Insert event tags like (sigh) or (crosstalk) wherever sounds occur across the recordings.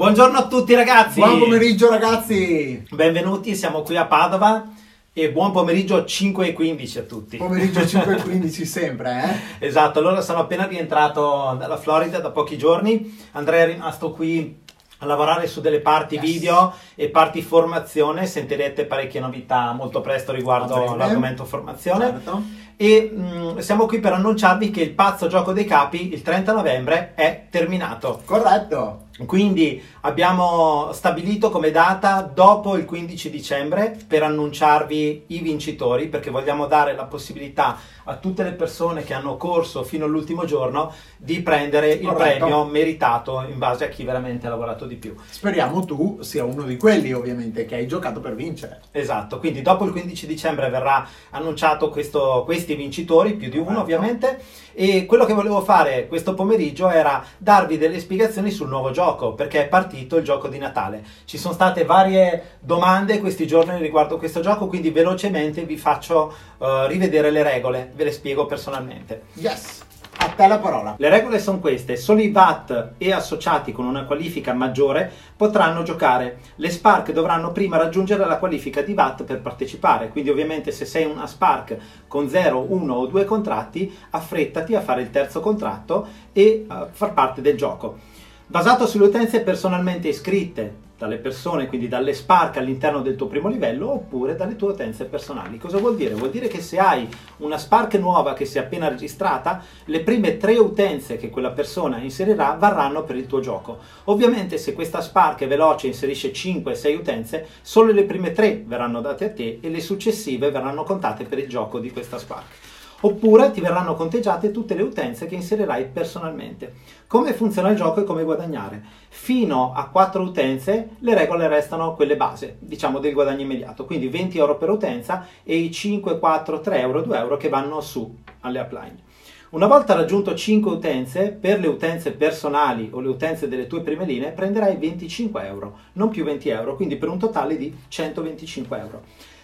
Buongiorno a tutti ragazzi! Buon pomeriggio ragazzi! Benvenuti, siamo qui a Padova e buon pomeriggio 5 e 15 a tutti. Pomeriggio 5 e (laughs) 15 sempre, eh? esatto, allora sono appena rientrato dalla Florida da pochi giorni, Andrea è rimasto qui a lavorare su delle parti yes. video e parti formazione, sentirete parecchie novità molto presto riguardo l'argomento formazione. Certo. E mh, mm, siamo qui per annunciarvi che il pazzo gioco dei capi il 30 novembre è terminato. Corretto. Quindi abbiamo stabilito come data dopo il 15 dicembre per annunciarvi i vincitori perché vogliamo dare la possibilità a tutte le persone che hanno corso fino all'ultimo giorno di prendere il Corretto. premio meritato in base a chi veramente ha lavorato di più. Speriamo tu sia uno di quelli ovviamente che hai giocato per vincere. Esatto, quindi dopo il 15 dicembre verrà annunciato questo, questi vincitori, più di uno Corretto. ovviamente, e quello che volevo fare questo pomeriggio era darvi delle spiegazioni sul nuovo gioco perché è partito il gioco di Natale. Ci sono state varie domande questi giorni riguardo questo gioco, quindi velocemente vi faccio uh, rivedere le regole ve le spiego personalmente. Yes! A te la parola. Le regole sono queste: solo i VAT e associati con una qualifica maggiore potranno giocare. Le Spark dovranno prima raggiungere la qualifica di VAT per partecipare. Quindi, ovviamente, se sei una Spark con 0, 1 o 2 contratti, affrettati a fare il terzo contratto e a far parte del gioco. Basato sulle utenze personalmente iscritte dalle persone, quindi dalle Spark all'interno del tuo primo livello oppure dalle tue utenze personali. Cosa vuol dire? Vuol dire che se hai una Spark nuova che si è appena registrata, le prime tre utenze che quella persona inserirà varranno per il tuo gioco. Ovviamente se questa Spark è veloce e inserisce 5-6 utenze, solo le prime tre verranno date a te e le successive verranno contate per il gioco di questa Spark oppure ti verranno conteggiate tutte le utenze che inserirai personalmente. Come funziona il gioco e come guadagnare? Fino a 4 utenze le regole restano quelle base, diciamo del guadagno immediato, quindi 20 euro per utenza e i 5, 4, 3 euro, 2 euro che vanno su alle upline. Una volta raggiunto 5 utenze, per le utenze personali o le utenze delle tue prime linee prenderai 25 euro, non più 20 euro, quindi per un totale di 125 euro.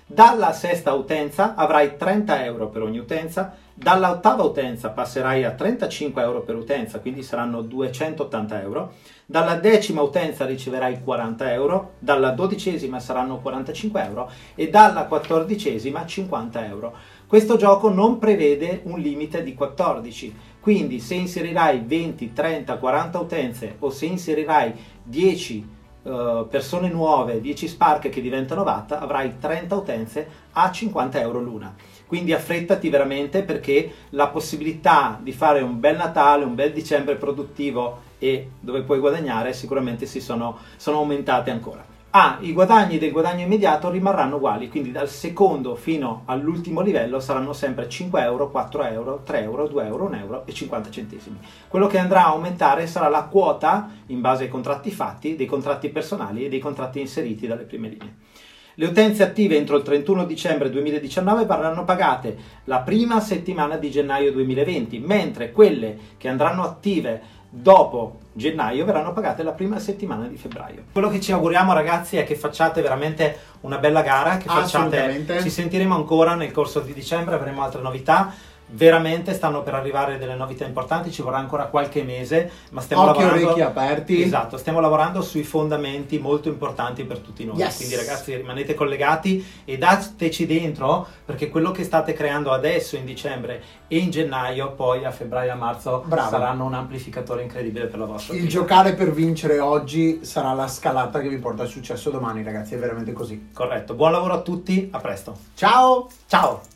Dalla sesta utenza avrai 30 euro per ogni utenza, dall'ottava utenza passerai a 35 euro per utenza, quindi saranno 280 euro, dalla decima utenza riceverai 40 euro, dalla dodicesima saranno 45 euro e dalla quattordicesima 50 euro. Questo gioco non prevede un limite di 14, quindi se inserirai 20, 30, 40 utenze o se inserirai 10 uh, persone nuove, 10 Spark che diventano VAT, avrai 30 utenze a 50 euro l'una. Quindi affrettati veramente perché la possibilità di fare un bel Natale, un bel dicembre produttivo e dove puoi guadagnare sicuramente si sono, sono aumentate ancora. Ah, i guadagni del guadagno immediato rimarranno uguali, quindi dal secondo fino all'ultimo livello saranno sempre 5 euro, 4 euro, 3 euro, 2 euro, 1 euro e 50 centesimi. Quello che andrà a aumentare sarà la quota, in base ai contratti fatti, dei contratti personali e dei contratti inseriti dalle prime linee. Le utenze attive entro il 31 dicembre 2019 verranno pagate la prima settimana di gennaio 2020, mentre quelle che andranno attive dopo gennaio verranno pagate la prima settimana di febbraio. Quello che ci auguriamo ragazzi è che facciate veramente una bella gara, che facciate, ci sentiremo ancora nel corso di dicembre, avremo altre novità veramente stanno per arrivare delle novità importanti, ci vorrà ancora qualche mese, ma stiamo Occhi lavorando orecchi aperti. Esatto, stiamo lavorando sui fondamenti molto importanti per tutti noi. Yes. Quindi ragazzi, rimanete collegati e dateci dentro perché quello che state creando adesso in dicembre e in gennaio, poi a febbraio e a marzo Bravo. saranno un amplificatore incredibile per la vostra Il attività. giocare per vincere oggi sarà la scalata che vi porta al successo domani, ragazzi, è veramente così. Corretto. Buon lavoro a tutti, a presto. Ciao. Ciao.